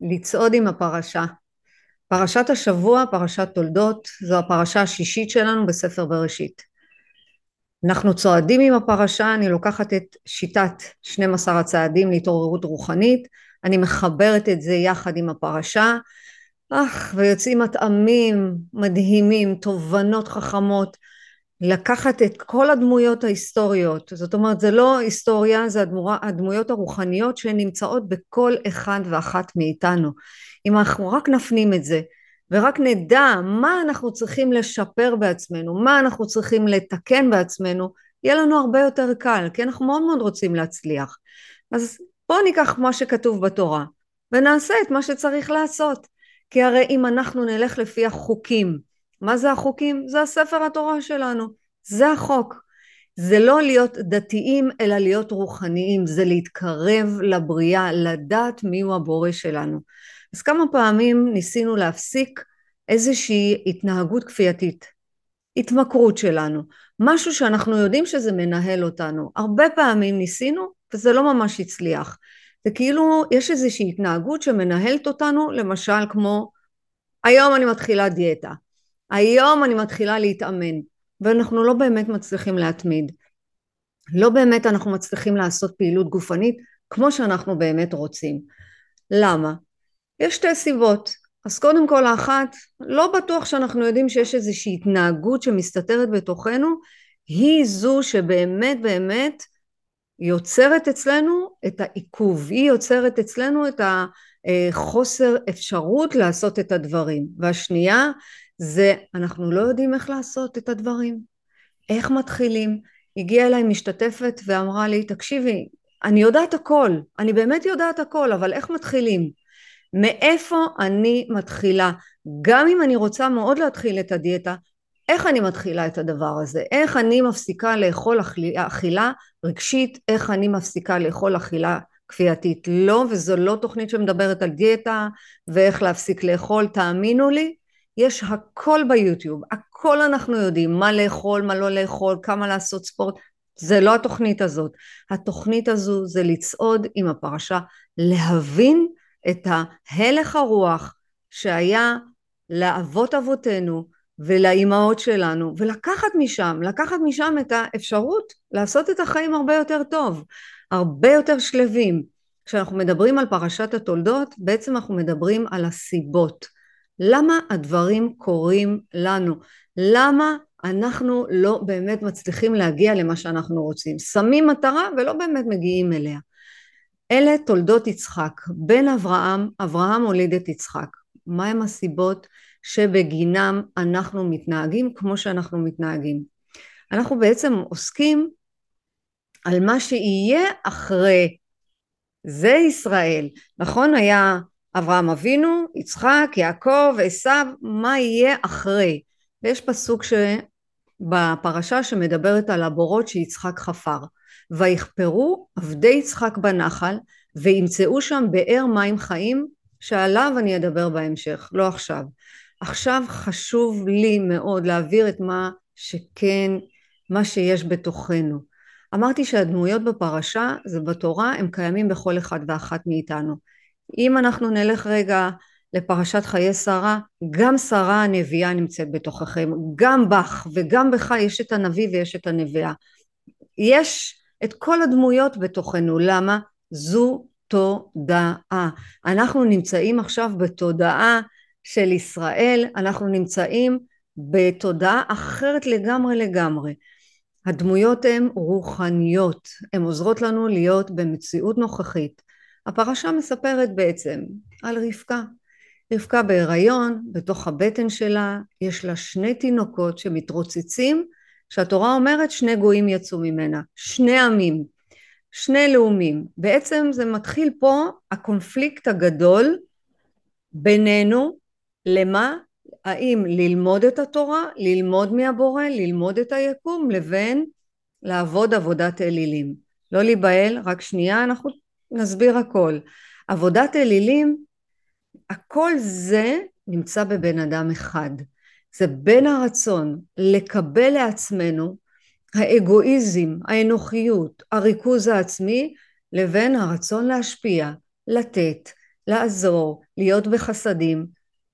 לצעוד עם הפרשה. פרשת השבוע, פרשת תולדות, זו הפרשה השישית שלנו בספר בראשית. אנחנו צועדים עם הפרשה, אני לוקחת את שיטת 12 הצעדים להתעוררות רוחנית, אני מחברת את זה יחד עם הפרשה, אך ויוצאים מטעמים מדהימים, תובנות חכמות, לקחת את כל הדמויות ההיסטוריות, זאת אומרת זה לא היסטוריה, זה הדמו, הדמויות הרוחניות שנמצאות בכל אחד ואחת מאיתנו. אם אנחנו רק נפנים את זה ורק נדע מה אנחנו צריכים לשפר בעצמנו, מה אנחנו צריכים לתקן בעצמנו, יהיה לנו הרבה יותר קל, כי אנחנו מאוד מאוד רוצים להצליח. אז בואו ניקח מה שכתוב בתורה ונעשה את מה שצריך לעשות. כי הרי אם אנחנו נלך לפי החוקים, מה זה החוקים? זה הספר התורה שלנו, זה החוק. זה לא להיות דתיים אלא להיות רוחניים, זה להתקרב לבריאה, לדעת מיהו הבורא שלנו. אז כמה פעמים ניסינו להפסיק איזושהי התנהגות כפייתית, התמכרות שלנו, משהו שאנחנו יודעים שזה מנהל אותנו. הרבה פעמים ניסינו וזה לא ממש הצליח. זה כאילו יש איזושהי התנהגות שמנהלת אותנו, למשל כמו היום אני מתחילה דיאטה, היום אני מתחילה להתאמן, ואנחנו לא באמת מצליחים להתמיד. לא באמת אנחנו מצליחים לעשות פעילות גופנית כמו שאנחנו באמת רוצים. למה? יש שתי סיבות. אז קודם כל האחת, לא בטוח שאנחנו יודעים שיש איזושהי התנהגות שמסתתרת בתוכנו, היא זו שבאמת באמת יוצרת אצלנו את העיכוב, היא יוצרת אצלנו את החוסר אפשרות לעשות את הדברים. והשנייה זה אנחנו לא יודעים איך לעשות את הדברים, איך מתחילים. הגיעה אליי משתתפת ואמרה לי תקשיבי אני יודעת הכל, אני באמת יודעת הכל אבל איך מתחילים? מאיפה אני מתחילה? גם אם אני רוצה מאוד להתחיל את הדיאטה איך אני מתחילה את הדבר הזה? איך אני מפסיקה לאכול אכילה רגשית? איך אני מפסיקה לאכול אכילה כפייתית? לא, וזו לא תוכנית שמדברת על דיאטה ואיך להפסיק לאכול, תאמינו לי, יש הכל ביוטיוב, הכל אנחנו יודעים, מה לאכול, מה לא לאכול, כמה לעשות ספורט, זה לא התוכנית הזאת. התוכנית הזו זה לצעוד עם הפרשה, להבין את ההלך הרוח שהיה לאבות אבותינו, ולאימהות שלנו ולקחת משם, לקחת משם את האפשרות לעשות את החיים הרבה יותר טוב, הרבה יותר שלווים. כשאנחנו מדברים על פרשת התולדות בעצם אנחנו מדברים על הסיבות. למה הדברים קורים לנו? למה אנחנו לא באמת מצליחים להגיע למה שאנחנו רוצים? שמים מטרה ולא באמת מגיעים אליה. אלה תולדות יצחק. בן אברהם, אברהם הוליד את יצחק. מהם הסיבות? שבגינם אנחנו מתנהגים כמו שאנחנו מתנהגים. אנחנו בעצם עוסקים על מה שיהיה אחרי זה ישראל, נכון? היה אברהם אבינו, יצחק, יעקב, עשיו, מה יהיה אחרי? ויש פסוק בפרשה שמדברת על הבורות שיצחק חפר. ויכפרו עבדי יצחק בנחל וימצאו שם באר מים חיים שעליו אני אדבר בהמשך, לא עכשיו. עכשיו חשוב לי מאוד להעביר את מה שכן, מה שיש בתוכנו. אמרתי שהדמויות בפרשה זה בתורה הם קיימים בכל אחד ואחת מאיתנו. אם אנחנו נלך רגע לפרשת חיי שרה, גם שרה הנביאה נמצאת בתוככם, גם בך וגם בך יש את הנביא ויש את הנביאה. יש את כל הדמויות בתוכנו, למה? זו תודעה. אנחנו נמצאים עכשיו בתודעה של ישראל אנחנו נמצאים בתודעה אחרת לגמרי לגמרי. הדמויות הן רוחניות, הן עוזרות לנו להיות במציאות נוכחית. הפרשה מספרת בעצם על רבקה. רבקה בהיריון, בתוך הבטן שלה יש לה שני תינוקות שמתרוצצים, שהתורה אומרת שני גויים יצאו ממנה, שני עמים, שני לאומים. בעצם זה מתחיל פה הקונפליקט הגדול בינינו למה? האם ללמוד את התורה, ללמוד מהבורא, ללמוד את היקום, לבין לעבוד עבודת אלילים. לא להיבהל, רק שנייה, אנחנו נסביר הכל. עבודת אלילים, הכל זה נמצא בבן אדם אחד. זה בין הרצון לקבל לעצמנו האגואיזם, האנוכיות, הריכוז העצמי, לבין הרצון להשפיע, לתת, לעזור, להיות בחסדים,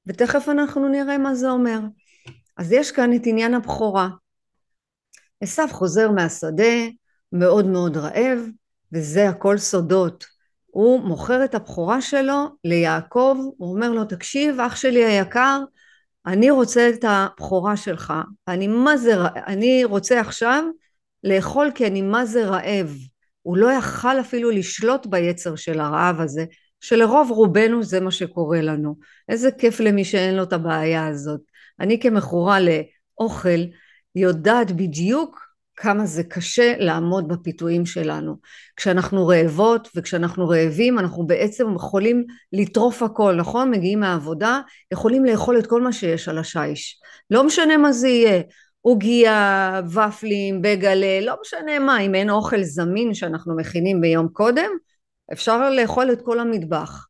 ותכף אנחנו נראה מה זה אומר. אז יש כאן את עניין הבכורה. עשו חוזר מהשדה, מאוד מאוד רעב, וזה הכל סודות. הוא מוכר את הבכורה שלו ליעקב, הוא אומר לו, תקשיב, אח שלי היקר, אני רוצה את הבכורה שלך, אני מה זה, אני רוצה עכשיו לאכול כי אני מה זה רעב. הוא לא יכל אפילו לשלוט ביצר של הרעב הזה, שלרוב רובנו זה מה שקורה לנו. איזה כיף למי שאין לו את הבעיה הזאת. אני כמכורה לאוכל יודעת בדיוק כמה זה קשה לעמוד בפיתויים שלנו. כשאנחנו רעבות וכשאנחנו רעבים אנחנו בעצם יכולים לטרוף הכל, נכון? מגיעים מהעבודה, יכולים לאכול את כל מה שיש על השיש. לא משנה מה זה יהיה, עוגיה, ופלים, בגלה, לא משנה מה, אם אין אוכל זמין שאנחנו מכינים ביום קודם, אפשר לאכול את כל המטבח.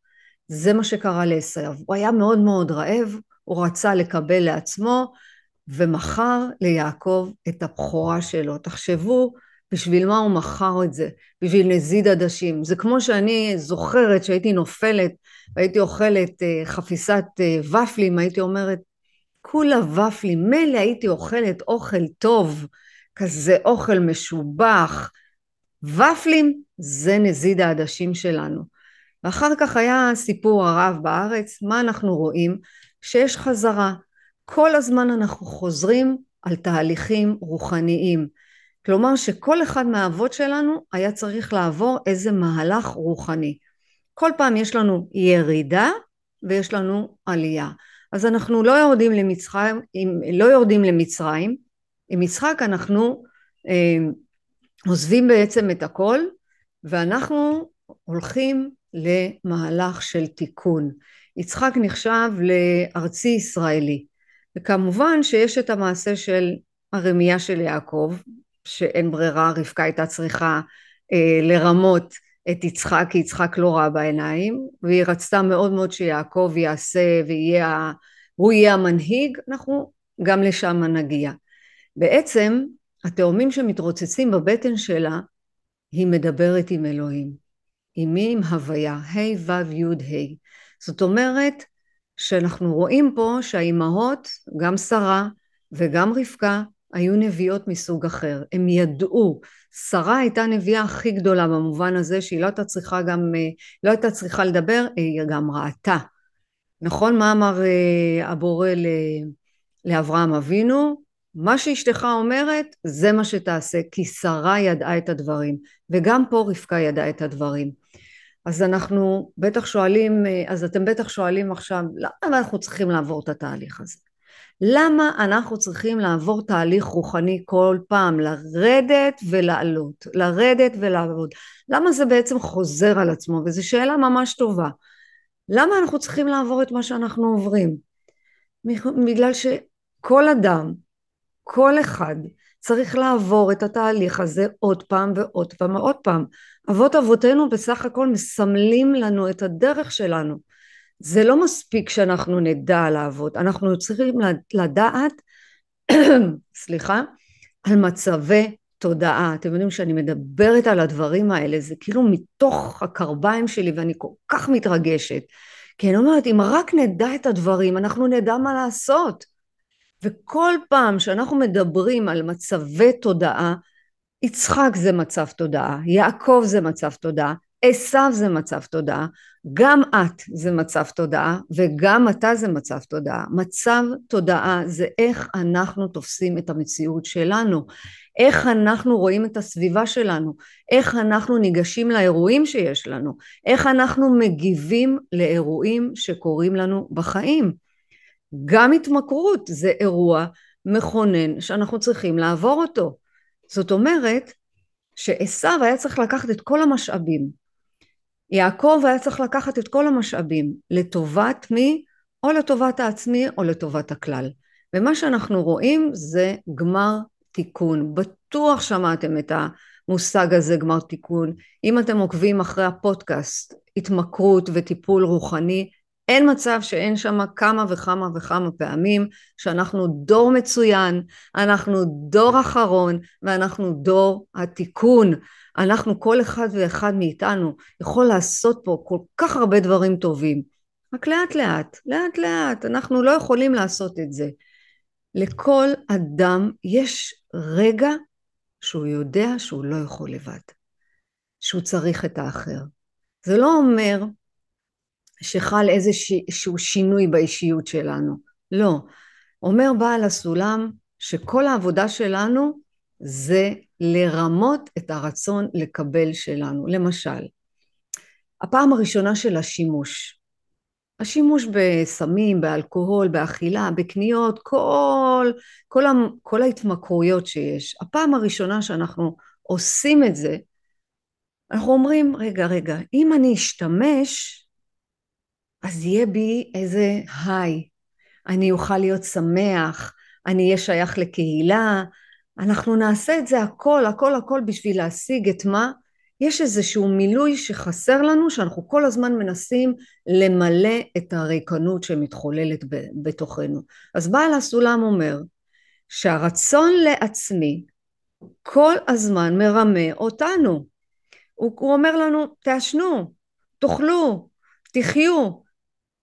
זה מה שקרה לעשו. הוא היה מאוד מאוד רעב, הוא רצה לקבל לעצמו, ומכר ליעקב את הבכורה שלו. תחשבו בשביל מה הוא מכר את זה, בשביל נזיד עדשים. זה כמו שאני זוכרת שהייתי נופלת והייתי אוכלת אה, חפיסת אה, ופלים, הייתי אומרת, כולה ופלים, מילא הייתי אוכלת אוכל טוב, כזה אוכל משובח. ופלים זה נזיד העדשים שלנו. ואחר כך היה סיפור הרב בארץ, מה אנחנו רואים? שיש חזרה. כל הזמן אנחנו חוזרים על תהליכים רוחניים. כלומר שכל אחד מהאבות שלנו היה צריך לעבור איזה מהלך רוחני. כל פעם יש לנו ירידה ויש לנו עלייה. אז אנחנו לא יורדים למצרים, לא יורדים למצרים, עם יצחק אנחנו אה, עוזבים בעצם את הכל ואנחנו הולכים למהלך של תיקון. יצחק נחשב לארצי ישראלי. וכמובן שיש את המעשה של הרמייה של יעקב, שאין ברירה, רבקה הייתה צריכה אה, לרמות את יצחק, כי יצחק לא ראה בעיניים, והיא רצתה מאוד מאוד שיעקב יעשה ויהיה, הוא יהיה המנהיג, אנחנו גם לשם נגיע. בעצם התאומים שמתרוצצים בבטן שלה, היא מדברת עם אלוהים. עם מי? עם הוויה, ה' ו' י' ה'. זאת אומרת, שאנחנו רואים פה שהאימהות, גם שרה וגם רבקה, היו נביאות מסוג אחר. הם ידעו. שרה הייתה נביאה הכי גדולה במובן הזה שהיא לא הייתה צריכה גם, לא הייתה צריכה לדבר, היא גם ראתה. נכון מה אמר אה, הבורא לאברהם אבינו? מה שאשתך אומרת זה מה שתעשה כי שרה ידעה את הדברים וגם פה רבקה ידעה את הדברים אז אנחנו בטח שואלים, אז אתם בטח שואלים עכשיו, למה אנחנו צריכים לעבור את התהליך הזה? למה אנחנו צריכים לעבור תהליך רוחני כל פעם, לרדת ולעלות, לרדת ולעבוד? למה זה בעצם חוזר על עצמו? וזו שאלה ממש טובה. למה אנחנו צריכים לעבור את מה שאנחנו עוברים? בגלל שכל אדם, כל אחד, צריך לעבור את התהליך הזה עוד פעם ועוד פעם ועוד פעם. אבות אבותינו בסך הכל מסמלים לנו את הדרך שלנו. זה לא מספיק שאנחנו נדע לעבוד, אנחנו צריכים לדעת, סליחה, על מצבי תודעה. אתם יודעים שאני מדברת על הדברים האלה, זה כאילו מתוך הקרביים שלי ואני כל כך מתרגשת. כי אני אומרת, אם רק נדע את הדברים, אנחנו נדע מה לעשות. וכל פעם שאנחנו מדברים על מצבי תודעה, יצחק זה מצב תודעה, יעקב זה מצב תודעה, עשיו זה מצב תודעה, גם את זה מצב תודעה וגם אתה זה מצב תודעה. מצב תודעה זה איך אנחנו תופסים את המציאות שלנו, איך אנחנו רואים את הסביבה שלנו, איך אנחנו ניגשים לאירועים שיש לנו, איך אנחנו מגיבים לאירועים שקורים לנו בחיים. גם התמכרות זה אירוע מכונן שאנחנו צריכים לעבור אותו. זאת אומרת שעשו היה צריך לקחת את כל המשאבים. יעקב היה צריך לקחת את כל המשאבים לטובת מי? או לטובת העצמי או לטובת הכלל. ומה שאנחנו רואים זה גמר תיקון. בטוח שמעתם את המושג הזה גמר תיקון. אם אתם עוקבים אחרי הפודקאסט התמכרות וטיפול רוחני, אין מצב שאין שם כמה וכמה וכמה פעמים שאנחנו דור מצוין, אנחנו דור אחרון ואנחנו דור התיקון. אנחנו, כל אחד ואחד מאיתנו יכול לעשות פה כל כך הרבה דברים טובים. רק לאט לאט, לאט לאט, אנחנו לא יכולים לעשות את זה. לכל אדם יש רגע שהוא יודע שהוא לא יכול לבד, שהוא צריך את האחר. זה לא אומר שחל איזשהו שינוי באישיות שלנו, לא. אומר בעל הסולם שכל העבודה שלנו זה לרמות את הרצון לקבל שלנו. למשל, הפעם הראשונה של השימוש. השימוש בסמים, באלכוהול, באכילה, בקניות, כל, כל, כל ההתמכרויות שיש. הפעם הראשונה שאנחנו עושים את זה, אנחנו אומרים, רגע, רגע, אם אני אשתמש, אז יהיה בי איזה היי. אני אוכל להיות שמח, אני אהיה שייך לקהילה, אנחנו נעשה את זה הכל, הכל, הכל בשביל להשיג את מה? יש איזשהו מילוי שחסר לנו, שאנחנו כל הזמן מנסים למלא את הריקנות שמתחוללת בתוכנו. אז בעל הסולם אומר שהרצון לעצמי כל הזמן מרמה אותנו. הוא, הוא אומר לנו, תעשנו, תאכלו, תחיו.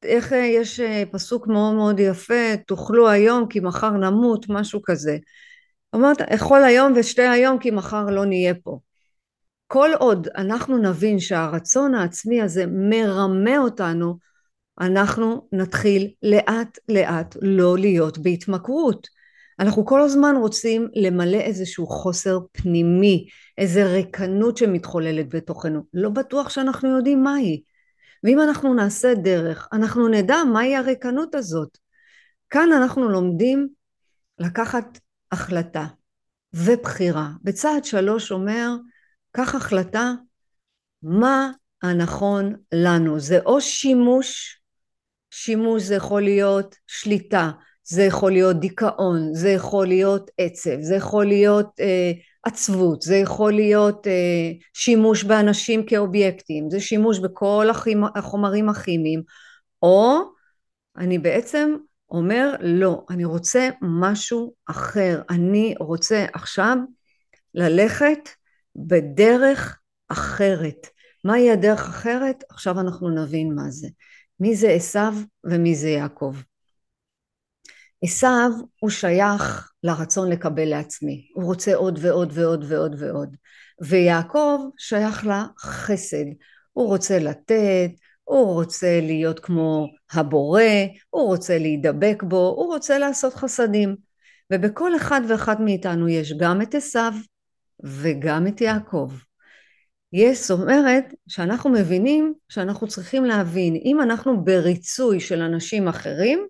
איך יש פסוק מאוד מאוד יפה, תאכלו היום כי מחר נמות, משהו כזה. אמרת, אכול היום ושתי היום כי מחר לא נהיה פה. כל עוד אנחנו נבין שהרצון העצמי הזה מרמה אותנו, אנחנו נתחיל לאט לאט לא להיות בהתמכרות. אנחנו כל הזמן רוצים למלא איזשהו חוסר פנימי, איזו ריקנות שמתחוללת בתוכנו. לא בטוח שאנחנו יודעים מהי. ואם אנחנו נעשה דרך, אנחנו נדע מהי הריקנות הזאת. כאן אנחנו לומדים לקחת החלטה ובחירה. בצעד שלוש אומר, קח החלטה מה הנכון לנו. זה או שימוש, שימוש זה יכול להיות שליטה, זה יכול להיות דיכאון, זה יכול להיות עצב, זה יכול להיות אה, עצבות, זה יכול להיות אה, שימוש באנשים כאובייקטים, זה שימוש בכל החומרים הכימיים, או אני בעצם אומר לא, אני רוצה משהו אחר, אני רוצה עכשיו ללכת בדרך אחרת. מהי הדרך אחרת? עכשיו אנחנו נבין מה זה. מי זה עשיו ומי זה יעקב. עשיו הוא שייך לרצון לקבל לעצמי, הוא רוצה עוד ועוד ועוד ועוד ועוד. ויעקב שייך לחסד, הוא רוצה לתת, הוא רוצה להיות כמו הבורא, הוא רוצה להידבק בו, הוא רוצה לעשות חסדים. ובכל אחד ואחד מאיתנו יש גם את עשיו וגם את יעקב. יש, זאת אומרת שאנחנו מבינים שאנחנו צריכים להבין, אם אנחנו בריצוי של אנשים אחרים,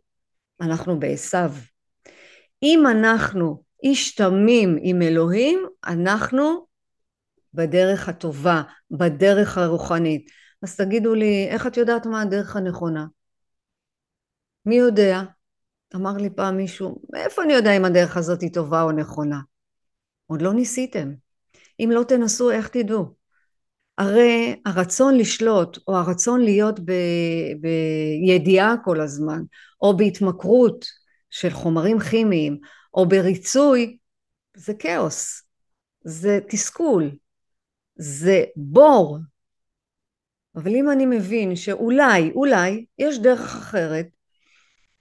אנחנו בעשיו. אם אנחנו איש תמים עם אלוהים, אנחנו בדרך הטובה, בדרך הרוחנית. אז תגידו לי, איך את יודעת מה הדרך הנכונה? מי יודע? אמר לי פעם מישהו, מאיפה אני יודע אם הדרך הזאת היא טובה או נכונה? עוד לא ניסיתם. אם לא תנסו, איך תדעו? הרי הרצון לשלוט, או הרצון להיות ב, בידיעה כל הזמן, או בהתמכרות של חומרים כימיים, או בריצוי, זה כאוס, זה תסכול, זה בור, אבל אם אני מבין שאולי, אולי, יש דרך אחרת,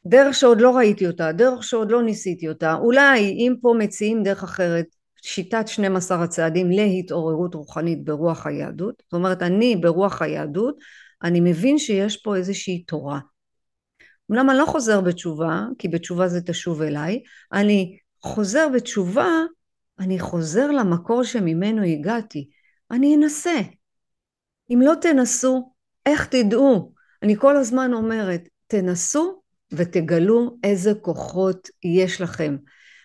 דרך שעוד לא ראיתי אותה, דרך שעוד לא ניסיתי אותה, אולי אם פה מציעים דרך אחרת, שיטת 12 הצעדים להתעוררות רוחנית ברוח היהדות, זאת אומרת אני ברוח היהדות, אני מבין שיש פה איזושהי תורה. אמנם אני לא חוזר בתשובה, כי בתשובה זה תשוב אליי, אני חוזר בתשובה, אני חוזר למקור שממנו הגעתי, אני אנסה, אם לא תנסו, איך תדעו? אני כל הזמן אומרת, תנסו ותגלו איזה כוחות יש לכם.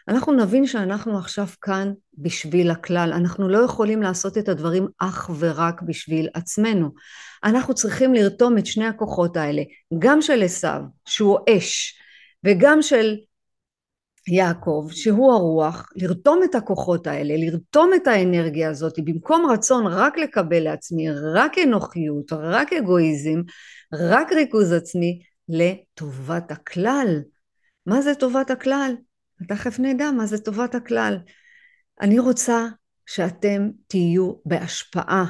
אנחנו נבין שאנחנו עכשיו כאן בשביל הכלל, אנחנו לא יכולים לעשות את הדברים אך ורק בשביל עצמנו. אנחנו צריכים לרתום את שני הכוחות האלה, גם של עשיו, שהוא אש, וגם של יעקב, שהוא הרוח, לרתום את הכוחות האלה, לרתום את האנרגיה הזאת, במקום רצון רק לקבל לעצמי, רק אנוכיות, רק אגואיזם, רק ריכוז עצמי, לטובת הכלל. מה זה טובת הכלל? תכף נדע מה זה טובת הכלל. אני רוצה שאתם תהיו בהשפעה.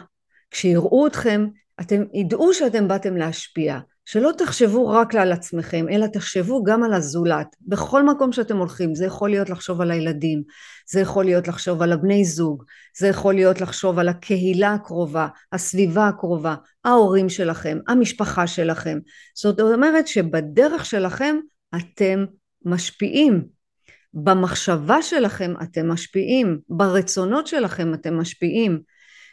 כשיראו אתכם, אתם ידעו שאתם באתם להשפיע. שלא תחשבו רק על עצמכם, אלא תחשבו גם על הזולת. בכל מקום שאתם הולכים, זה יכול להיות לחשוב על הילדים, זה יכול להיות לחשוב על הבני זוג, זה יכול להיות לחשוב על הקהילה הקרובה, הסביבה הקרובה, ההורים שלכם, המשפחה שלכם. זאת אומרת שבדרך שלכם אתם משפיעים. במחשבה שלכם אתם משפיעים, ברצונות שלכם אתם משפיעים.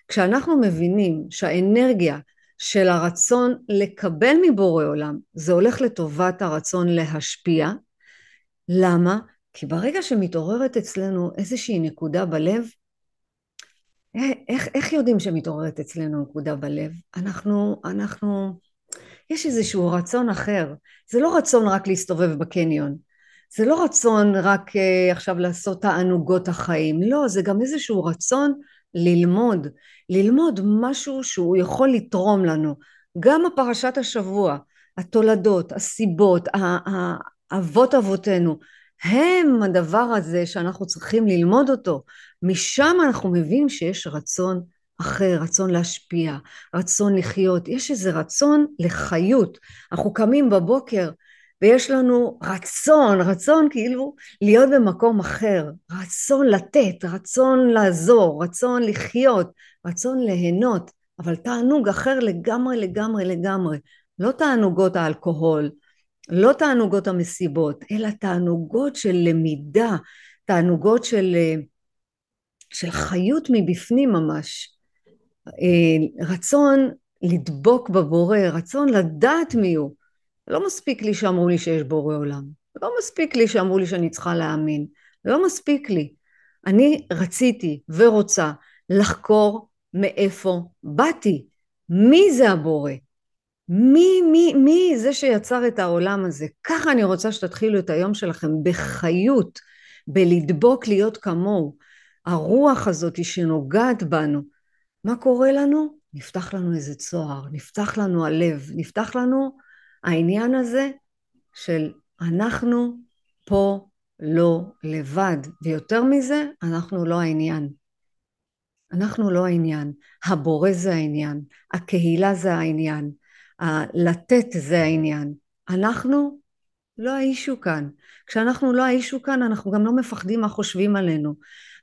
כשאנחנו מבינים שהאנרגיה של הרצון לקבל מבורא עולם, זה הולך לטובת הרצון להשפיע. למה? כי ברגע שמתעוררת אצלנו איזושהי נקודה בלב, איך, איך יודעים שמתעוררת אצלנו נקודה בלב? אנחנו, אנחנו, יש איזשהו רצון אחר. זה לא רצון רק להסתובב בקניון. זה לא רצון רק uh, עכשיו לעשות תענוגות החיים. לא, זה גם איזשהו רצון ללמוד, ללמוד משהו שהוא יכול לתרום לנו. גם הפרשת השבוע, התולדות, הסיבות, אבות אבותינו, הם הדבר הזה שאנחנו צריכים ללמוד אותו. משם אנחנו מבינים שיש רצון אחר, רצון להשפיע, רצון לחיות, יש איזה רצון לחיות. אנחנו קמים בבוקר ויש לנו רצון, רצון כאילו להיות במקום אחר, רצון לתת, רצון לעזור, רצון לחיות, רצון ליהנות, אבל תענוג אחר לגמרי לגמרי לגמרי, לא תענוגות האלכוהול, לא תענוגות המסיבות, אלא תענוגות של למידה, תענוגות של, של חיות מבפנים ממש, אה, רצון לדבוק בבורא, רצון לדעת מי הוא, לא מספיק לי שאמרו לי שיש בורא עולם. לא מספיק לי שאמרו לי שאני צריכה להאמין. לא מספיק לי. אני רציתי ורוצה לחקור מאיפה באתי. מי זה הבורא? מי, מי, מי זה שיצר את העולם הזה? ככה אני רוצה שתתחילו את היום שלכם בחיות, בלדבוק להיות כמוהו. הרוח הזאת שנוגעת בנו. מה קורה לנו? נפתח לנו איזה צוהר, נפתח לנו הלב, נפתח לנו העניין הזה של אנחנו פה לא לבד, ויותר מזה, אנחנו לא העניין. אנחנו לא העניין, הבורא זה העניין, הקהילה זה העניין, לתת זה העניין. אנחנו לא האישו כאן. כשאנחנו לא האישו כאן, אנחנו גם לא מפחדים מה חושבים עלינו.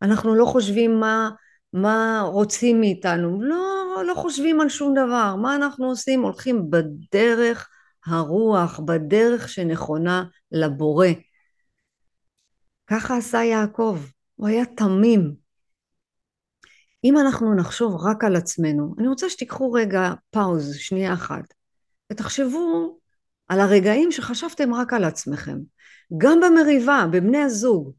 אנחנו לא חושבים מה, מה רוצים מאיתנו. לא, לא חושבים על שום דבר. מה אנחנו עושים? הולכים בדרך הרוח בדרך שנכונה לבורא. ככה עשה יעקב, הוא היה תמים. אם אנחנו נחשוב רק על עצמנו, אני רוצה שתיקחו רגע פאוז, שנייה אחת, ותחשבו על הרגעים שחשבתם רק על עצמכם. גם במריבה, בבני הזוג,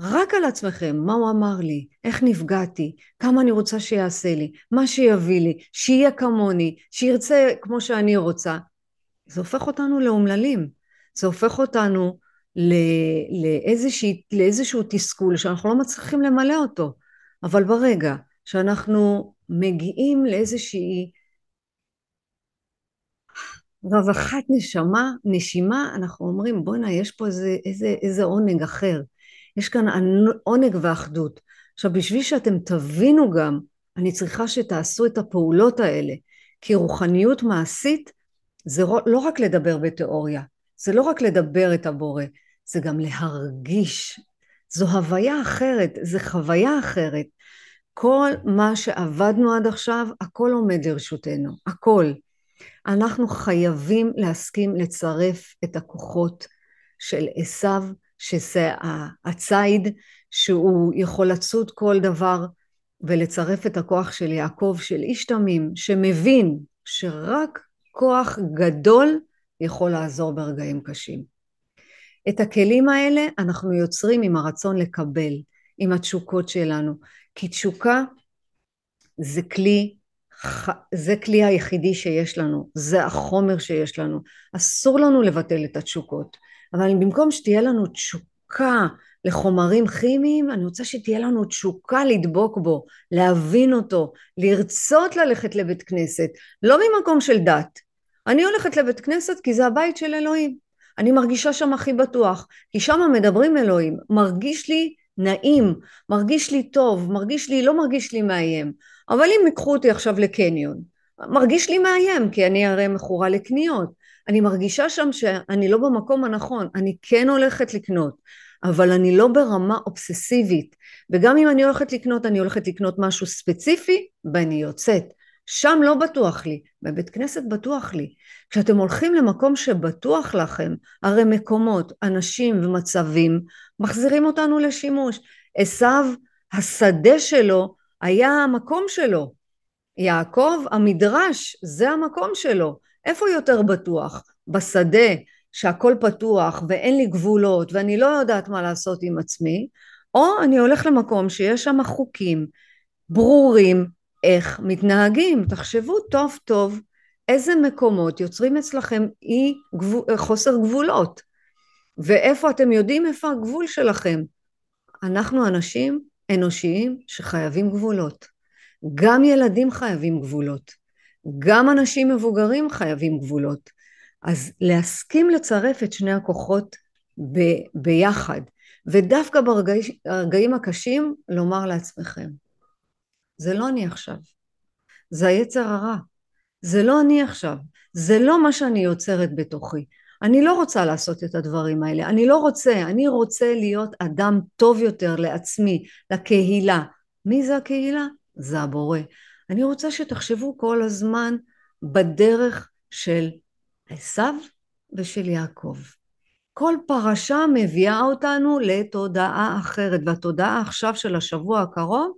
רק על עצמכם, מה הוא אמר לי, איך נפגעתי, כמה אני רוצה שיעשה לי, מה שיביא לי, שיהיה כמוני, שירצה כמו שאני רוצה. זה הופך אותנו לאומללים, זה הופך אותנו לאיזושהי, לאיזשהו תסכול שאנחנו לא מצליחים למלא אותו, אבל ברגע שאנחנו מגיעים לאיזושהי רווחת נשמה, נשימה, אנחנו אומרים בואנה יש פה איזה, איזה, איזה עונג אחר, יש כאן עונג ואחדות. עכשיו בשביל שאתם תבינו גם, אני צריכה שתעשו את הפעולות האלה, כי רוחניות מעשית זה לא רק לדבר בתיאוריה, זה לא רק לדבר את הבורא, זה גם להרגיש. זו הוויה אחרת, זו חוויה אחרת. כל מה שעבדנו עד עכשיו, הכל עומד לרשותנו, הכל. אנחנו חייבים להסכים לצרף את הכוחות של עשיו, שזה הציד, שהוא יכול לצוד כל דבר, ולצרף את הכוח של יעקב, של איש תמים, שמבין שרק כוח גדול יכול לעזור ברגעים קשים. את הכלים האלה אנחנו יוצרים עם הרצון לקבל, עם התשוקות שלנו, כי תשוקה זה כלי, זה כלי היחידי שיש לנו, זה החומר שיש לנו, אסור לנו לבטל את התשוקות, אבל במקום שתהיה לנו תשוקה לחומרים כימיים, אני רוצה שתהיה לנו תשוקה לדבוק בו, להבין אותו, לרצות ללכת לבית כנסת, לא ממקום של דת, אני הולכת לבית כנסת כי זה הבית של אלוהים. אני מרגישה שם הכי בטוח, כי שם מדברים אלוהים, מרגיש לי נעים, מרגיש לי טוב, מרגיש לי, לא מרגיש לי מאיים. אבל אם ייקחו אותי עכשיו לקניון, מרגיש לי מאיים, כי אני הרי מכורה לקניות. אני מרגישה שם שאני לא במקום הנכון, אני כן הולכת לקנות, אבל אני לא ברמה אובססיבית. וגם אם אני הולכת לקנות, אני הולכת לקנות משהו ספציפי, ואני יוצאת. שם לא בטוח לי, בבית כנסת בטוח לי. כשאתם הולכים למקום שבטוח לכם, הרי מקומות, אנשים ומצבים מחזירים אותנו לשימוש. עשיו, השדה שלו היה המקום שלו. יעקב, המדרש, זה המקום שלו. איפה יותר בטוח? בשדה שהכל פתוח ואין לי גבולות ואני לא יודעת מה לעשות עם עצמי, או אני הולך למקום שיש שם חוקים ברורים איך מתנהגים. תחשבו טוב טוב איזה מקומות יוצרים אצלכם אי גבול, חוסר גבולות ואיפה אתם יודעים איפה הגבול שלכם. אנחנו אנשים אנושיים שחייבים גבולות. גם ילדים חייבים גבולות. גם אנשים מבוגרים חייבים גבולות. אז להסכים לצרף את שני הכוחות ב- ביחד, ודווקא ברגעים הקשים לומר לעצמכם, זה לא אני עכשיו, זה היצר הרע, זה לא אני עכשיו, זה לא מה שאני יוצרת בתוכי. אני לא רוצה לעשות את הדברים האלה, אני לא רוצה, אני רוצה להיות אדם טוב יותר לעצמי, לקהילה. מי זה הקהילה? זה הבורא. אני רוצה שתחשבו כל הזמן בדרך של עשיו ושל יעקב. כל פרשה מביאה אותנו לתודעה אחרת, והתודעה עכשיו של השבוע הקרוב,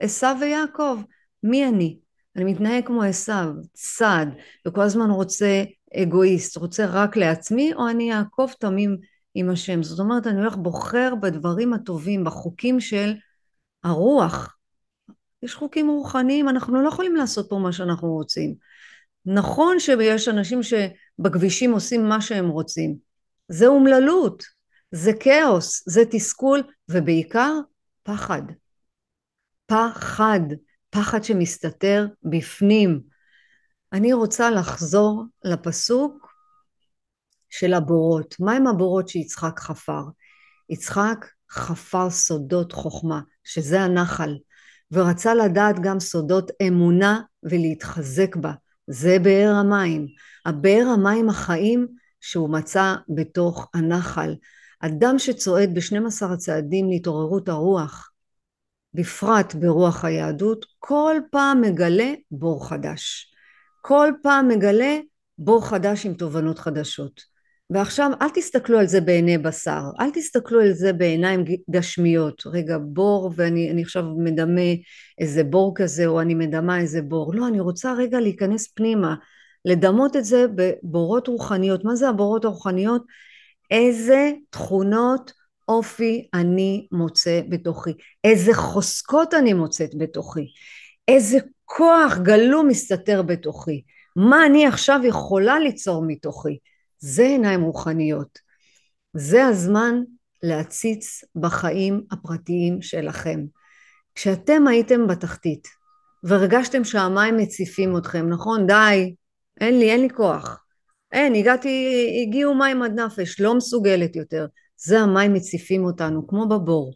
עשיו ויעקב. מי אני? אני מתנהג כמו עשיו, צד, וכל הזמן רוצה אגואיסט, רוצה רק לעצמי, או אני יעקב תמים עם השם. זאת אומרת, אני הולך בוחר בדברים הטובים, בחוקים של הרוח. יש חוקים רוחניים, אנחנו לא יכולים לעשות פה מה שאנחנו רוצים. נכון שיש אנשים שבכבישים עושים מה שהם רוצים. זה אומללות, זה כאוס, זה תסכול, ובעיקר פחד. פחד, פחד שמסתתר בפנים. אני רוצה לחזור לפסוק של הבורות. מהם הבורות שיצחק חפר? יצחק חפר סודות חוכמה, שזה הנחל, ורצה לדעת גם סודות אמונה ולהתחזק בה. זה באר המים. הבאר המים החיים שהוא מצא בתוך הנחל. אדם שצועד ב-12 הצעדים להתעוררות הרוח, בפרט ברוח היהדות, כל פעם מגלה בור חדש. כל פעם מגלה בור חדש עם תובנות חדשות. ועכשיו אל תסתכלו על זה בעיני בשר, אל תסתכלו על זה בעיניים גשמיות, רגע בור ואני עכשיו מדמה איזה בור כזה או אני מדמה איזה בור, לא אני רוצה רגע להיכנס פנימה, לדמות את זה בבורות רוחניות, מה זה הבורות הרוחניות? איזה תכונות אופי אני מוצא בתוכי, איזה חוזקות אני מוצאת בתוכי, איזה כוח גלום מסתתר בתוכי, מה אני עכשיו יכולה ליצור מתוכי, זה עיניים רוחניות. זה הזמן להציץ בחיים הפרטיים שלכם. כשאתם הייתם בתחתית והרגשתם שהמים מציפים אתכם, נכון? די, אין לי, אין לי כוח. אין, הגעתי, הגיעו מים עד נפש, לא מסוגלת יותר. זה המים מציפים אותנו, כמו בבור.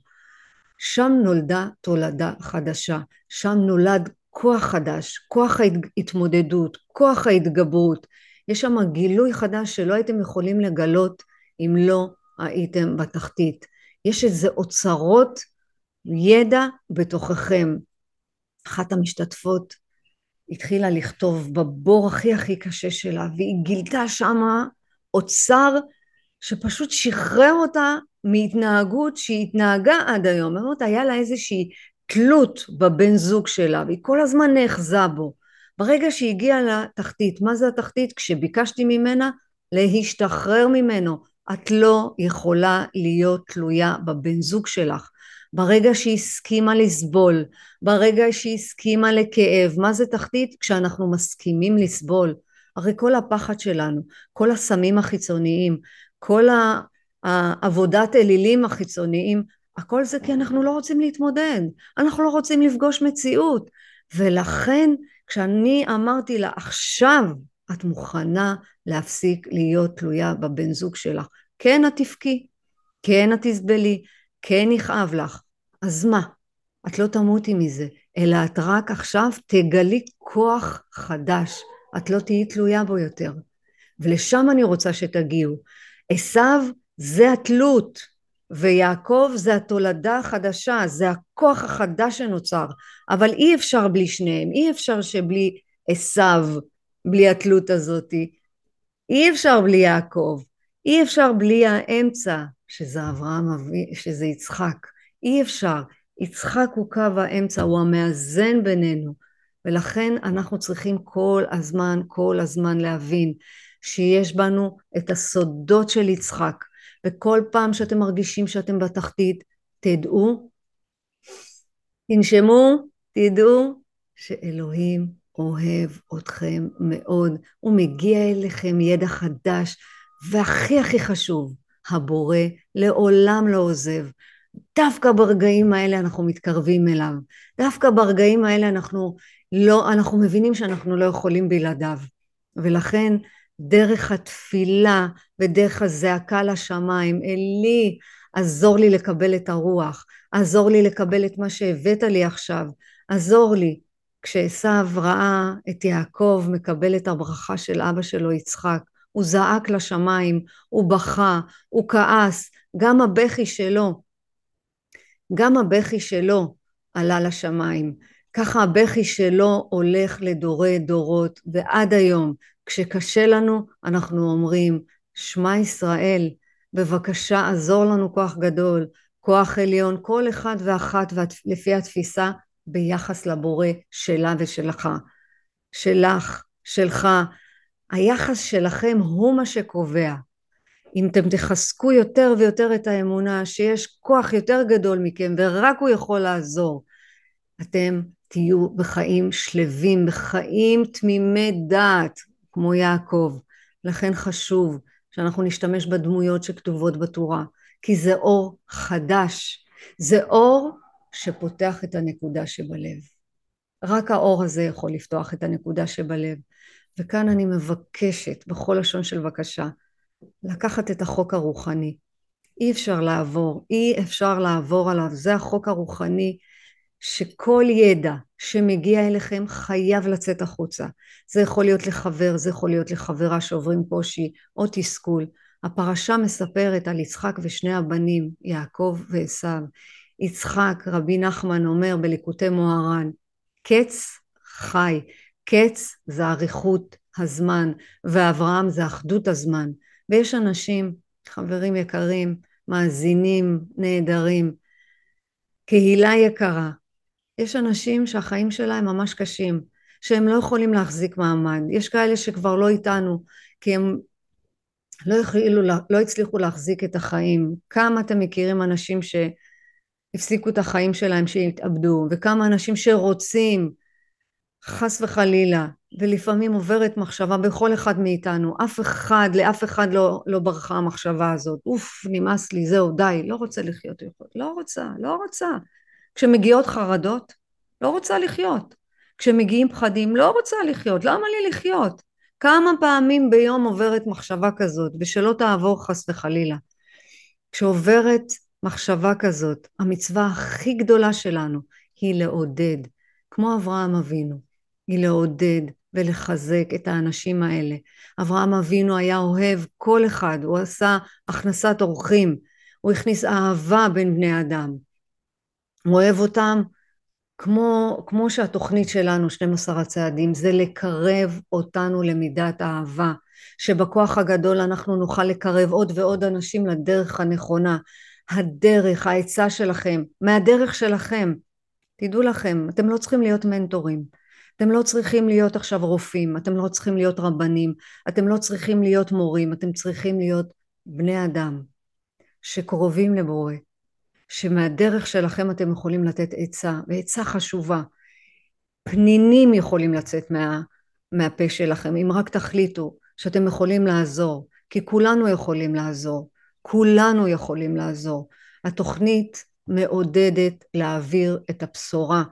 שם נולדה תולדה חדשה, שם נולד כוח חדש, כוח ההתמודדות, כוח ההתגברות, יש שם גילוי חדש שלא הייתם יכולים לגלות אם לא הייתם בתחתית. יש איזה אוצרות ידע בתוככם. אחת המשתתפות התחילה לכתוב בבור הכי הכי קשה שלה והיא גילתה שמה אוצר שפשוט שחרר אותה מהתנהגות שהיא התנהגה עד היום. אומרת, היה לה איזושהי תלות בבן זוג שלה והיא כל הזמן נאחזה בו. ברגע שהיא הגיעה לתחתית, מה זה התחתית? כשביקשתי ממנה להשתחרר ממנו. את לא יכולה להיות תלויה בבן זוג שלך. ברגע שהיא הסכימה לסבול, ברגע שהיא הסכימה לכאב, מה זה תחתית? כשאנחנו מסכימים לסבול. הרי כל הפחד שלנו, כל הסמים החיצוניים, כל העבודת אלילים החיצוניים, הכל זה כי אנחנו לא רוצים להתמודד, אנחנו לא רוצים לפגוש מציאות, ולכן כשאני אמרתי לה עכשיו את מוכנה להפסיק להיות תלויה בבן זוג שלך. כן את תבכי, כן את תסבלי, כן יכאב לך, אז מה? את לא תמותי מזה, אלא את רק עכשיו תגלי כוח חדש, את לא תהיי תלויה בו יותר. ולשם אני רוצה שתגיעו. עשיו זה התלות, ויעקב זה התולדה החדשה, זה הכוח החדש שנוצר, אבל אי אפשר בלי שניהם, אי אפשר שבלי עשיו, בלי התלות הזאתי, אי אפשר בלי יעקב, אי אפשר בלי האמצע, שזה אברהם, שזה יצחק, אי אפשר, יצחק הוא קו האמצע, הוא המאזן בינינו, ולכן אנחנו צריכים כל הזמן, כל הזמן להבין שיש בנו את הסודות של יצחק, וכל פעם שאתם מרגישים שאתם בתחתית, תדעו, תנשמו, תדעו שאלוהים אוהב אתכם מאוד, הוא מגיע אליכם ידע חדש, והכי הכי חשוב, הבורא לעולם לא עוזב. דווקא ברגעים האלה אנחנו מתקרבים אליו, דווקא ברגעים האלה אנחנו לא, אנחנו מבינים שאנחנו לא יכולים בלעדיו, ולכן דרך התפילה ודרך הזעקה לשמיים, אלי, עזור לי לקבל את הרוח, עזור לי לקבל את מה שהבאת לי עכשיו, עזור לי. כשעשו ראה את יעקב מקבל את הברכה של אבא שלו יצחק, הוא זעק לשמיים, הוא בכה, הוא כעס, גם הבכי שלו, גם הבכי שלו עלה לשמיים. ככה הבכי שלו הולך לדורי דורות, ועד היום כשקשה לנו אנחנו אומרים שמע ישראל בבקשה עזור לנו כוח גדול כוח עליון כל אחד ואחת לפי התפיסה ביחס לבורא שלה ושלך. שלך שלך היחס שלכם הוא מה שקובע. אם אתם תחזקו יותר ויותר את האמונה שיש כוח יותר גדול מכם ורק הוא יכול לעזור אתם תהיו בחיים שלווים, בחיים תמימי דעת, כמו יעקב. לכן חשוב שאנחנו נשתמש בדמויות שכתובות בתורה, כי זה אור חדש, זה אור שפותח את הנקודה שבלב. רק האור הזה יכול לפתוח את הנקודה שבלב. וכאן אני מבקשת, בכל לשון של בקשה, לקחת את החוק הרוחני. אי אפשר לעבור, אי אפשר לעבור עליו, זה החוק הרוחני שכל ידע שמגיע אליכם חייב לצאת החוצה. זה יכול להיות לחבר, זה יכול להיות לחברה שעוברים קושי או תסכול. הפרשה מספרת על יצחק ושני הבנים, יעקב ועשו. יצחק, רבי נחמן אומר בליקוטי מוהר"ן, קץ חי, קץ זה אריכות הזמן, ואברהם זה אחדות הזמן. ויש אנשים, חברים יקרים, מאזינים נהדרים, קהילה יקרה, יש אנשים שהחיים שלהם ממש קשים, שהם לא יכולים להחזיק מעמד. יש כאלה שכבר לא איתנו, כי הם לא, יכלו, לא הצליחו להחזיק את החיים. כמה אתם מכירים אנשים שהפסיקו את החיים שלהם, שהתאבדו, וכמה אנשים שרוצים, חס וחלילה, ולפעמים עוברת מחשבה בכל אחד מאיתנו, אף אחד, לאף אחד לא, לא ברחה המחשבה הזאת, אוף, נמאס לי, זהו, די, לא רוצה לחיות יותר, לא רוצה, לא רוצה. כשמגיעות חרדות, לא רוצה לחיות. כשמגיעים פחדים, לא רוצה לחיות, למה לי לחיות? כמה פעמים ביום עוברת מחשבה כזאת, ושלא תעבור חס וחלילה. כשעוברת מחשבה כזאת, המצווה הכי גדולה שלנו היא לעודד, כמו אברהם אבינו, היא לעודד ולחזק את האנשים האלה. אברהם אבינו היה אוהב כל אחד, הוא עשה הכנסת אורחים, הוא הכניס אהבה בין בני אדם. אוהב אותם כמו, כמו שהתוכנית שלנו, 12 הצעדים, זה לקרב אותנו למידת האהבה, שבכוח הגדול אנחנו נוכל לקרב עוד ועוד אנשים לדרך הנכונה. הדרך, העצה שלכם, מהדרך שלכם. תדעו לכם, אתם לא צריכים להיות מנטורים. אתם לא צריכים להיות עכשיו רופאים, אתם לא צריכים להיות רבנים, אתם לא צריכים להיות מורים, אתם צריכים להיות בני אדם שקרובים לבורא, שמהדרך שלכם אתם יכולים לתת עצה, ועצה חשובה. פנינים יכולים לצאת מה, מהפה שלכם, אם רק תחליטו שאתם יכולים לעזור, כי כולנו יכולים לעזור, כולנו יכולים לעזור. התוכנית מעודדת להעביר את הבשורה,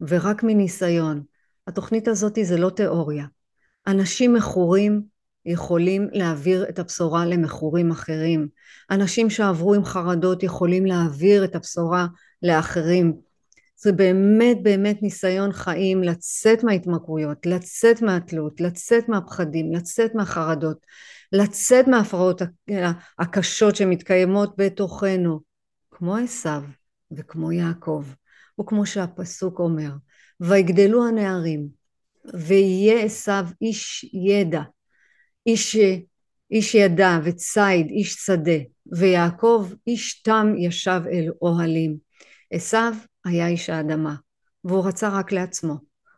ורק מניסיון. התוכנית הזאת זה לא תיאוריה, אנשים מכורים יכולים להעביר את הבשורה למכורים אחרים. אנשים שעברו עם חרדות יכולים להעביר את הבשורה לאחרים. זה באמת באמת ניסיון חיים לצאת מההתמכרויות, לצאת מהתלות, לצאת מהפחדים, לצאת מהחרדות, לצאת מההפרעות הקשות שמתקיימות בתוכנו, כמו עשיו וכמו יעקב, וכמו שהפסוק אומר, ויגדלו הנערים, ויהיה עשיו איש ידע, איש, איש ידע וציד, איש שדה, ויעקב איש תם ישב אל אוהלים. עשיו היה איש האדמה, והוא רצה רק לעצמו.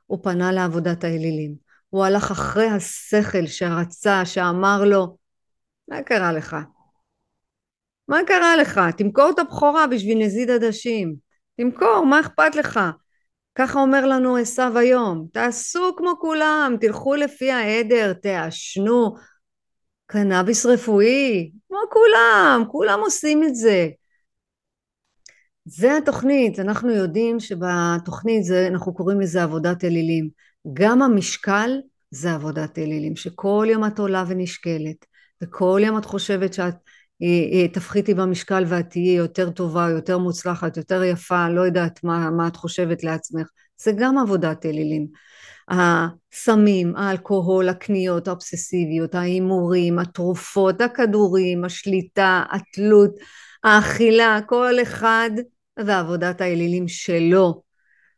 הוא פנה לעבודת האלילים. הוא הלך אחרי השכל שרצה, שאמר לו, מה קרה לך? מה קרה לך? תמכור את הבכורה בשביל נזיד עדשים. תמכור, מה אכפת לך? ככה אומר לנו עשיו היום, תעשו כמו כולם, תלכו לפי העדר, תעשנו. קנאביס רפואי, כמו כולם, כולם עושים את זה. זה התוכנית, אנחנו יודעים שבתוכנית זה, אנחנו קוראים לזה עבודת אלילים. גם המשקל זה עבודת אלילים, שכל יום את עולה ונשקלת, וכל יום את חושבת שאת תפחיתי במשקל ואת תהיי יותר טובה, יותר מוצלחת, יותר יפה, לא יודעת מה, מה את חושבת לעצמך, זה גם עבודת אלילים. הסמים, האלכוהול, הקניות האובססיביות, ההימורים, התרופות, הכדורים, השליטה, התלות, האכילה, כל אחד ועבודת האלילים שלו.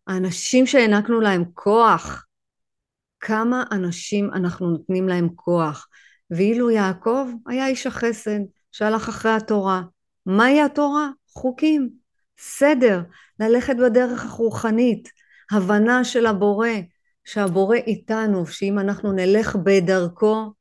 האנשים שהענקנו להם כוח, כמה אנשים אנחנו נותנים להם כוח. ואילו יעקב היה איש החסד, שהלך אחרי התורה. מהי התורה? חוקים, סדר, ללכת בדרך הרוחנית, הבנה של הבורא, שהבורא איתנו, שאם אנחנו נלך בדרכו,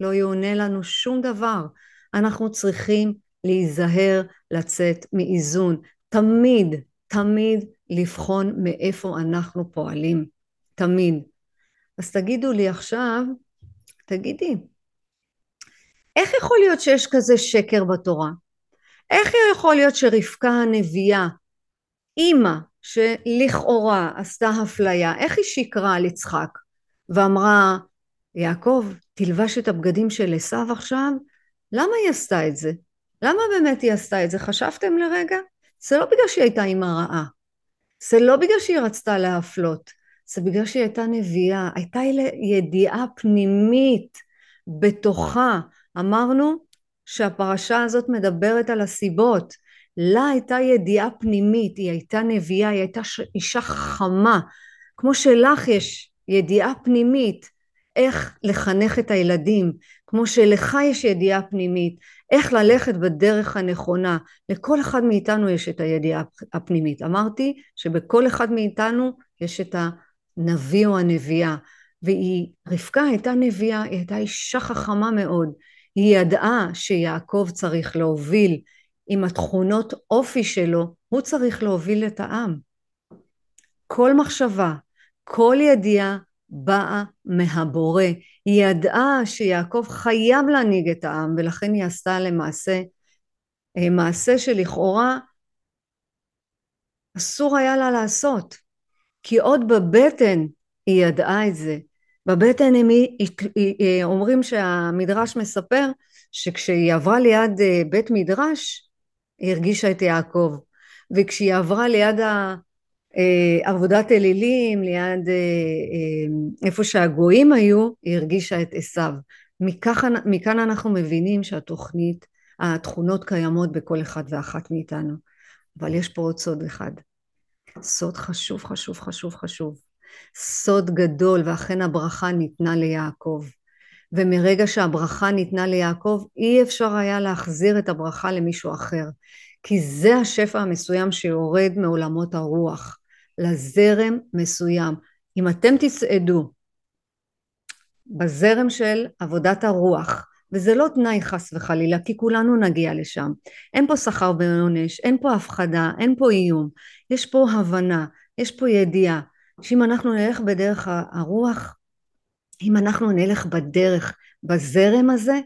לא יאונה לנו שום דבר. אנחנו צריכים להיזהר לצאת מאיזון. תמיד, תמיד לבחון מאיפה אנחנו פועלים. תמיד. אז תגידו לי עכשיו, תגידי, איך יכול להיות שיש כזה שקר בתורה? איך יכול להיות שרבקה הנביאה, אימא שלכאורה עשתה אפליה, איך היא שיקרה על יצחק ואמרה יעקב תלבש את הבגדים של עשיו עכשיו? למה היא עשתה את זה? למה באמת היא עשתה את זה? חשבתם לרגע? זה לא בגלל שהיא הייתה אימא רעה, זה לא בגלל שהיא רצתה להפלות, זה בגלל שהיא הייתה נביאה, הייתה ידיעה פנימית בתוכה אמרנו שהפרשה הזאת מדברת על הסיבות. לה הייתה ידיעה פנימית, היא הייתה נביאה, היא הייתה אישה חכמה. כמו שלך יש ידיעה פנימית איך לחנך את הילדים, כמו שלך יש ידיעה פנימית, איך ללכת בדרך הנכונה. לכל אחד מאיתנו יש את הידיעה הפנימית. אמרתי שבכל אחד מאיתנו יש את הנביא או הנביאה. והיא, רבקה הייתה נביאה, היא הייתה אישה חכמה מאוד. היא ידעה שיעקב צריך להוביל עם התכונות אופי שלו, הוא צריך להוביל את העם. כל מחשבה, כל ידיעה באה מהבורא. היא ידעה שיעקב חייב להנהיג את העם ולכן היא עשתה למעשה אה, מעשה שלכאורה אסור היה לה לעשות כי עוד בבטן היא ידעה את זה בבטן הם אה, אומרים שהמדרש מספר שכשהיא עברה ליד אה, בית מדרש היא הרגישה את יעקב. וכשהיא עברה ליד אה, עבודת אלילים ליד איפה שהגויים היו היא הרגישה את עשיו. מכאן, מכאן אנחנו מבינים שהתוכנית התכונות קיימות בכל אחד ואחת מאיתנו. אבל יש פה עוד סוד אחד. סוד חשוב חשוב חשוב חשוב סוד גדול ואכן הברכה ניתנה ליעקב. ומרגע שהברכה ניתנה ליעקב אי אפשר היה להחזיר את הברכה למישהו אחר כי זה השפע המסוים שיורד מעולמות הרוח לזרם מסוים. אם אתם תצעדו בזרם של עבודת הרוח וזה לא תנאי חס וחלילה כי כולנו נגיע לשם. אין פה שכר ועונש אין פה הפחדה אין פה איום. יש פה הבנה יש פה ידיעה שאם אנחנו נלך בדרך הרוח, אם אנחנו נלך בדרך, בזרם הזה,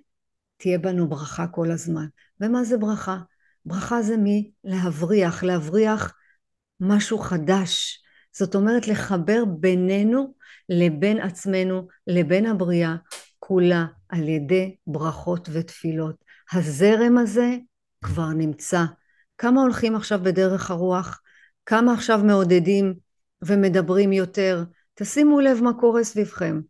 תהיה בנו ברכה כל הזמן. ומה זה ברכה? ברכה זה מלהבריח, להבריח משהו חדש. זאת אומרת לחבר בינינו לבין עצמנו, לבין הבריאה, כולה על ידי ברכות ותפילות. הזרם הזה כבר נמצא. כמה הולכים עכשיו בדרך הרוח? כמה עכשיו מעודדים ומדברים יותר? תשימו לב מה קורה סביבכם.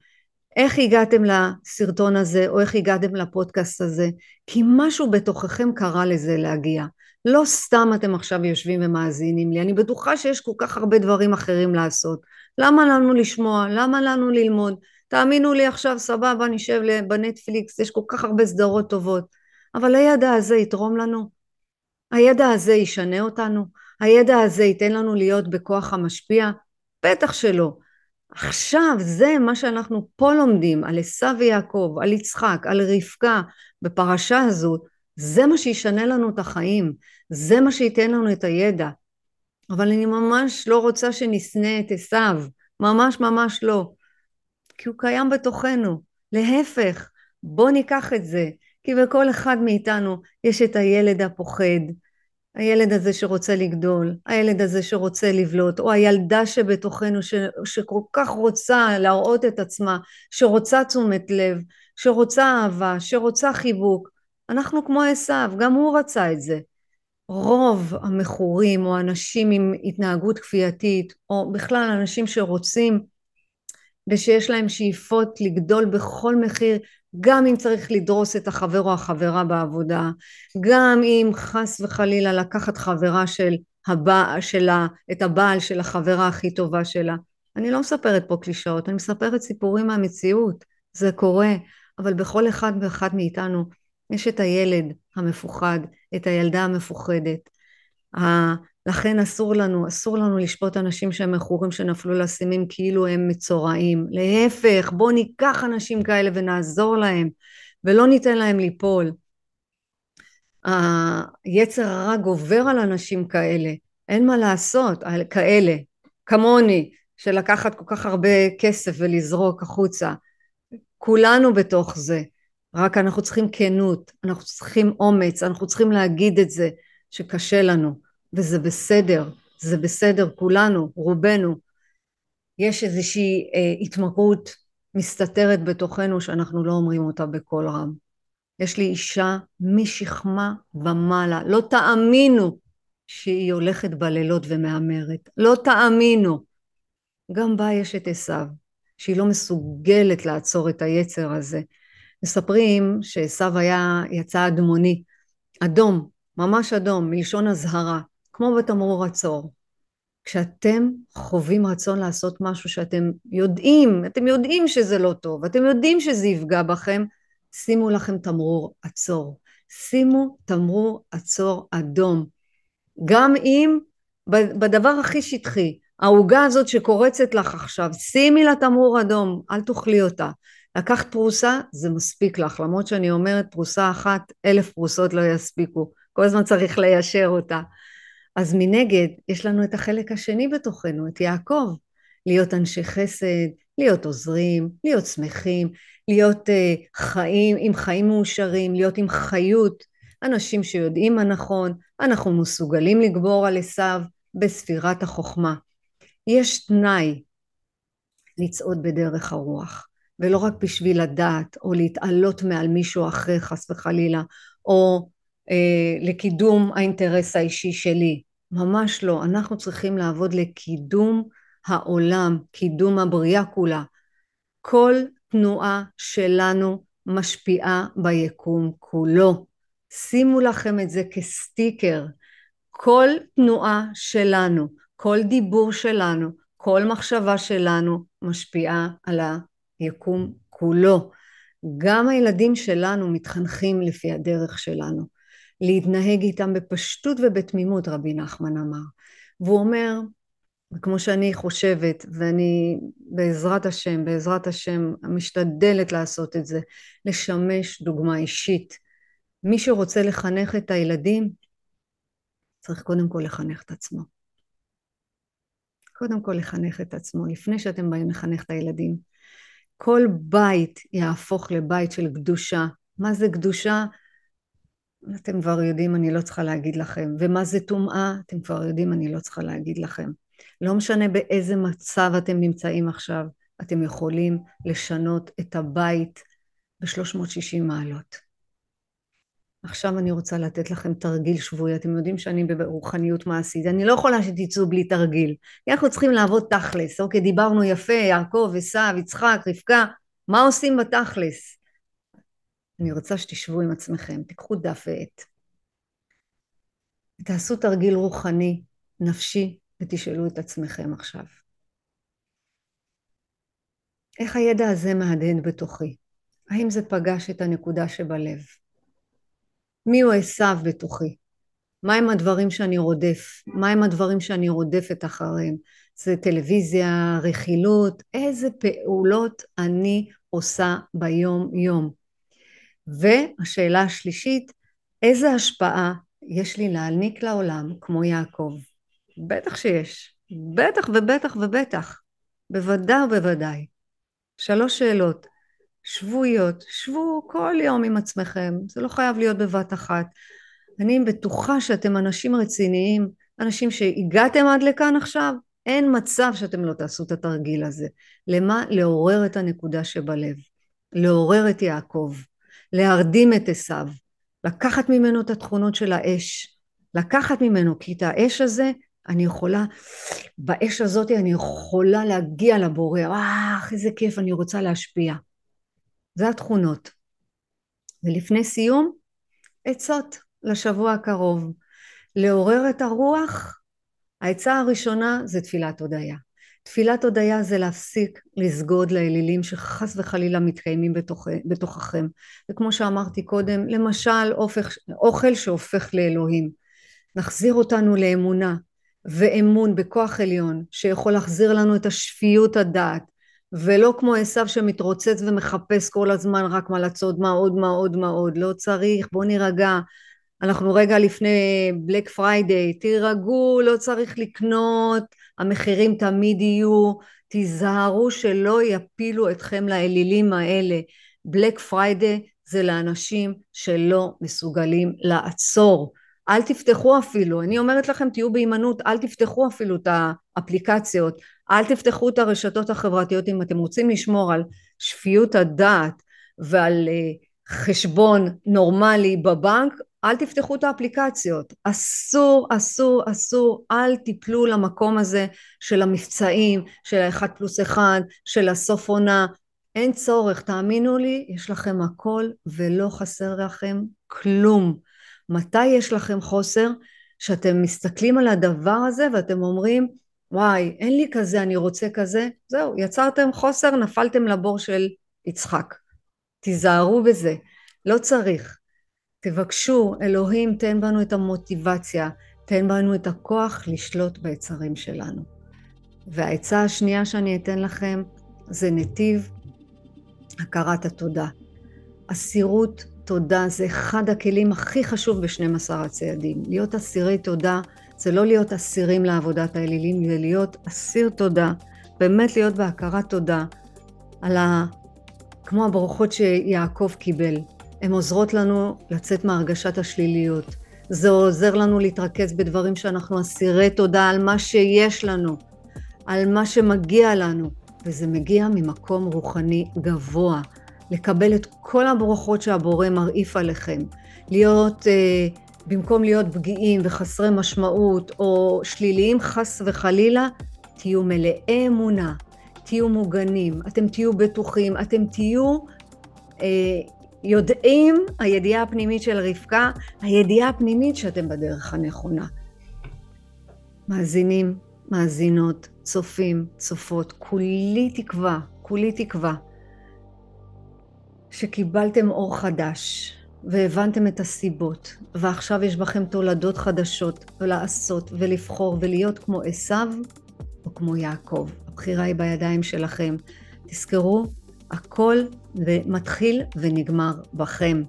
איך הגעתם לסרטון הזה או איך הגעתם לפודקאסט הזה? כי משהו בתוככם קרה לזה להגיע. לא סתם אתם עכשיו יושבים ומאזינים לי, אני בטוחה שיש כל כך הרבה דברים אחרים לעשות. למה לנו לשמוע? למה לנו ללמוד? תאמינו לי עכשיו סבבה נשב בנטפליקס, יש כל כך הרבה סדרות טובות. אבל הידע הזה יתרום לנו? הידע הזה ישנה אותנו? הידע הזה ייתן לנו להיות בכוח המשפיע? בטח שלא. עכשיו זה מה שאנחנו פה לומדים על עשו ויעקב, על יצחק, על רבקה בפרשה הזאת, זה מה שישנה לנו את החיים, זה מה שייתן לנו את הידע. אבל אני ממש לא רוצה שנשנא את עשו, ממש ממש לא. כי הוא קיים בתוכנו. להפך, בוא ניקח את זה, כי בכל אחד מאיתנו יש את הילד הפוחד, הילד הזה שרוצה לגדול, הילד הזה שרוצה לבלוט, או הילדה שבתוכנו ש, שכל כך רוצה להראות את עצמה, שרוצה תשומת לב, שרוצה אהבה, שרוצה חיבוק. אנחנו כמו עשיו, גם הוא רצה את זה. רוב המכורים או אנשים עם התנהגות כפייתית, או בכלל אנשים שרוצים ושיש להם שאיפות לגדול בכל מחיר, גם אם צריך לדרוס את החבר או החברה בעבודה, גם אם חס וחלילה לקחת חברה של הבא, שלה, את הבעל של החברה הכי טובה שלה. אני לא מספרת פה קלישאות, אני מספרת סיפורים מהמציאות, זה קורה, אבל בכל אחד ואחד מאיתנו יש את הילד המפוחד, את הילדה המפוחדת. לכן אסור לנו, אסור לנו לשפוט אנשים שהם מכורים שנפלו לאסימים כאילו הם מצורעים. להפך, בואו ניקח אנשים כאלה ונעזור להם, ולא ניתן להם ליפול. היצר הרע גובר על אנשים כאלה, אין מה לעשות, כאלה, כמוני, שלקחת כל כך הרבה כסף ולזרוק החוצה. כולנו בתוך זה, רק אנחנו צריכים כנות, אנחנו צריכים אומץ, אנחנו צריכים להגיד את זה, שקשה לנו. וזה בסדר, זה בסדר, כולנו, רובנו. יש איזושהי אה, התמכרות מסתתרת בתוכנו שאנחנו לא אומרים אותה בקול רם. יש לי אישה משכמה ומעלה, לא תאמינו שהיא הולכת בלילות ומהמרת, לא תאמינו. גם בה יש את עשיו, שהיא לא מסוגלת לעצור את היצר הזה. מספרים שעשיו היה, יצא אדמוני, אדום, ממש אדום, מלשון אזהרה. כמו בתמרור עצור. כשאתם חווים רצון לעשות משהו שאתם יודעים, אתם יודעים שזה לא טוב, אתם יודעים שזה יפגע בכם, שימו לכם תמרור עצור. שימו תמרור עצור אדום. גם אם בדבר הכי שטחי, העוגה הזאת שקורצת לך עכשיו, שימי לה תמרור אדום, אל תאכלי אותה. לקחת פרוסה זה מספיק לך, למרות שאני אומרת פרוסה אחת, אלף פרוסות לא יספיקו. כל הזמן צריך ליישר אותה. אז מנגד יש לנו את החלק השני בתוכנו, את יעקב, להיות אנשי חסד, להיות עוזרים, להיות שמחים, להיות uh, חיים, עם חיים מאושרים, להיות עם חיות, אנשים שיודעים מה נכון, אנחנו מסוגלים לגבור על עשיו בספירת החוכמה. יש תנאי לצעוד בדרך הרוח, ולא רק בשביל לדעת או להתעלות מעל מישהו אחר חס וחלילה, או אה, לקידום האינטרס האישי שלי, ממש לא, אנחנו צריכים לעבוד לקידום העולם, קידום הבריאה כולה. כל תנועה שלנו משפיעה ביקום כולו. שימו לכם את זה כסטיקר. כל תנועה שלנו, כל דיבור שלנו, כל מחשבה שלנו משפיעה על היקום כולו. גם הילדים שלנו מתחנכים לפי הדרך שלנו. להתנהג איתם בפשטות ובתמימות, רבי נחמן אמר. והוא אומר, כמו שאני חושבת, ואני בעזרת השם, בעזרת השם, משתדלת לעשות את זה, לשמש דוגמה אישית. מי שרוצה לחנך את הילדים, צריך קודם כל לחנך את עצמו. קודם כל לחנך את עצמו, לפני שאתם באים לחנך את הילדים. כל בית יהפוך לבית של קדושה. מה זה קדושה? אתם כבר יודעים, אני לא צריכה להגיד לכם. ומה זה טומאה? אתם כבר יודעים, אני לא צריכה להגיד לכם. לא משנה באיזה מצב אתם נמצאים עכשיו, אתם יכולים לשנות את הבית ב-360 מעלות. עכשיו אני רוצה לתת לכם תרגיל שבועי, אתם יודעים שאני ברוחניות מעשית, אני לא יכולה שתצאו בלי תרגיל, אנחנו צריכים לעבוד תכלס, אוקיי, דיברנו יפה, יעקב, עשיו, יצחק, רבקה, מה עושים בתכלס? אני רוצה שתשבו עם עצמכם, תיקחו דף ועט, תעשו תרגיל רוחני, נפשי, ותשאלו את עצמכם עכשיו. איך הידע הזה מהדהד בתוכי? האם זה פגש את הנקודה שבלב? מי הוא עשיו בתוכי? מהם הדברים שאני רודף? מהם הדברים שאני רודפת אחריהם? זה טלוויזיה, רכילות, איזה פעולות אני עושה ביום יום? והשאלה השלישית, איזה השפעה יש לי להעניק לעולם כמו יעקב? בטח שיש, בטח ובטח ובטח, בוודאי ובוודאי. שלוש שאלות, שבועיות, שבו כל יום עם עצמכם, זה לא חייב להיות בבת אחת. אני בטוחה שאתם אנשים רציניים, אנשים שהגעתם עד לכאן עכשיו, אין מצב שאתם לא תעשו את התרגיל הזה. למה? לעורר את הנקודה שבלב, לעורר את יעקב, להרדים את עשיו, לקחת ממנו את התכונות של האש, לקחת ממנו, כי את האש הזה אני יכולה, באש הזאת אני יכולה להגיע לבורא, אה, איזה כיף, אני רוצה להשפיע. זה התכונות. ולפני סיום, עצות לשבוע הקרוב. לעורר את הרוח, העצה הראשונה זה תפילת הודיה. תפילת הודיה זה להפסיק לסגוד לאלילים שחס וחלילה מתקיימים בתוך, בתוככם. וכמו שאמרתי קודם, למשל אופך, אוכל שהופך לאלוהים. נחזיר אותנו לאמונה ואמון בכוח עליון שיכול להחזיר לנו את השפיות הדעת, ולא כמו עשיו שמתרוצץ ומחפש כל הזמן רק מה לצוד, מה עוד, מה עוד, מה עוד, לא צריך, בוא נירגע, אנחנו רגע לפני Black Friday, תירגעו, לא צריך לקנות, המחירים תמיד יהיו, תיזהרו שלא יפילו אתכם לאלילים האלה. Black Friday זה לאנשים שלא מסוגלים לעצור. אל תפתחו אפילו, אני אומרת לכם תהיו בהימנעות, אל תפתחו אפילו את האפליקציות, אל תפתחו את הרשתות החברתיות אם אתם רוצים לשמור על שפיות הדעת ועל uh, חשבון נורמלי בבנק, אל תפתחו את האפליקציות. אסור, אסור, אסור, אל תיפלו למקום הזה של המבצעים, של האחד פלוס אחד, של הסוף עונה. אין צורך, תאמינו לי, יש לכם הכל ולא חסר לכם כלום. מתי יש לכם חוסר? שאתם מסתכלים על הדבר הזה ואתם אומרים, וואי, אין לי כזה, אני רוצה כזה, זהו, יצרתם חוסר, נפלתם לבור של יצחק. תיזהרו בזה, לא צריך. תבקשו, אלוהים, תן בנו את המוטיבציה, תן בנו את הכוח לשלוט ביצרים שלנו. והעצה השנייה שאני אתן לכם זה נתיב הכרת התודה. אסירות תודה זה אחד הכלים הכי חשוב ב-12 הצעדים. להיות אסירי תודה זה לא להיות אסירים לעבודת האלילים, זה להיות אסיר תודה, באמת להיות בהכרת תודה על ה... כמו הברכות שיעקב קיבל. הן עוזרות לנו לצאת מהרגשת השליליות. זה עוזר לנו להתרכז בדברים שאנחנו אסירי תודה על מה שיש לנו, על מה שמגיע לנו, וזה מגיע ממקום רוחני גבוה. לקבל את כל הברכות שהבורא מרעיף עליכם, להיות, אה, במקום להיות פגיעים וחסרי משמעות או שליליים חס וחלילה, תהיו מלאי אמונה, תהיו מוגנים, אתם תהיו בטוחים, אתם תהיו אה, יודעים, הידיעה הפנימית של רבקה, הידיעה הפנימית שאתם בדרך הנכונה. מאזינים, מאזינות, צופים, צופות, כולי תקווה, כולי תקווה שקיבלתם אור חדש והבנתם את הסיבות ועכשיו יש בכם תולדות חדשות ולעשות ולבחור ולהיות כמו עשיו או כמו יעקב. הבחירה היא בידיים שלכם. תזכרו, הכל מתחיל ונגמר בכם.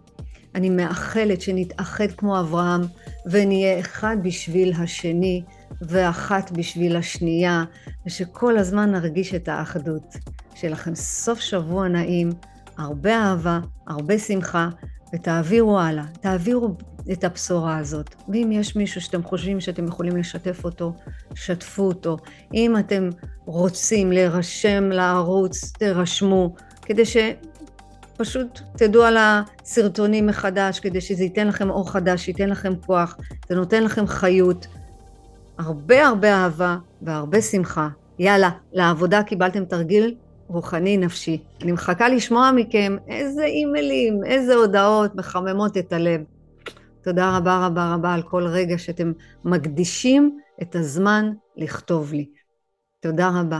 אני מאחלת שנתאחד כמו אברהם ונהיה אחד בשביל השני ואחת בשביל השנייה ושכל הזמן נרגיש את האחדות. שיהיה לכם סוף שבוע נעים. הרבה אהבה, הרבה שמחה, ותעבירו הלאה. תעבירו את הבשורה הזאת. ואם יש מישהו שאתם חושבים שאתם יכולים לשתף אותו, שתפו אותו. אם אתם רוצים להירשם לערוץ, תירשמו, כדי שפשוט תדעו על הסרטונים מחדש, כדי שזה ייתן לכם אור חדש, ייתן לכם כוח, זה נותן לכם חיות. הרבה הרבה אהבה והרבה שמחה. יאללה, לעבודה קיבלתם תרגיל רוחני נפשי. אני מחכה לשמוע מכם איזה אימיילים, איזה הודעות מחממות את הלב. תודה רבה רבה רבה על כל רגע שאתם מקדישים את הזמן לכתוב לי. תודה רבה.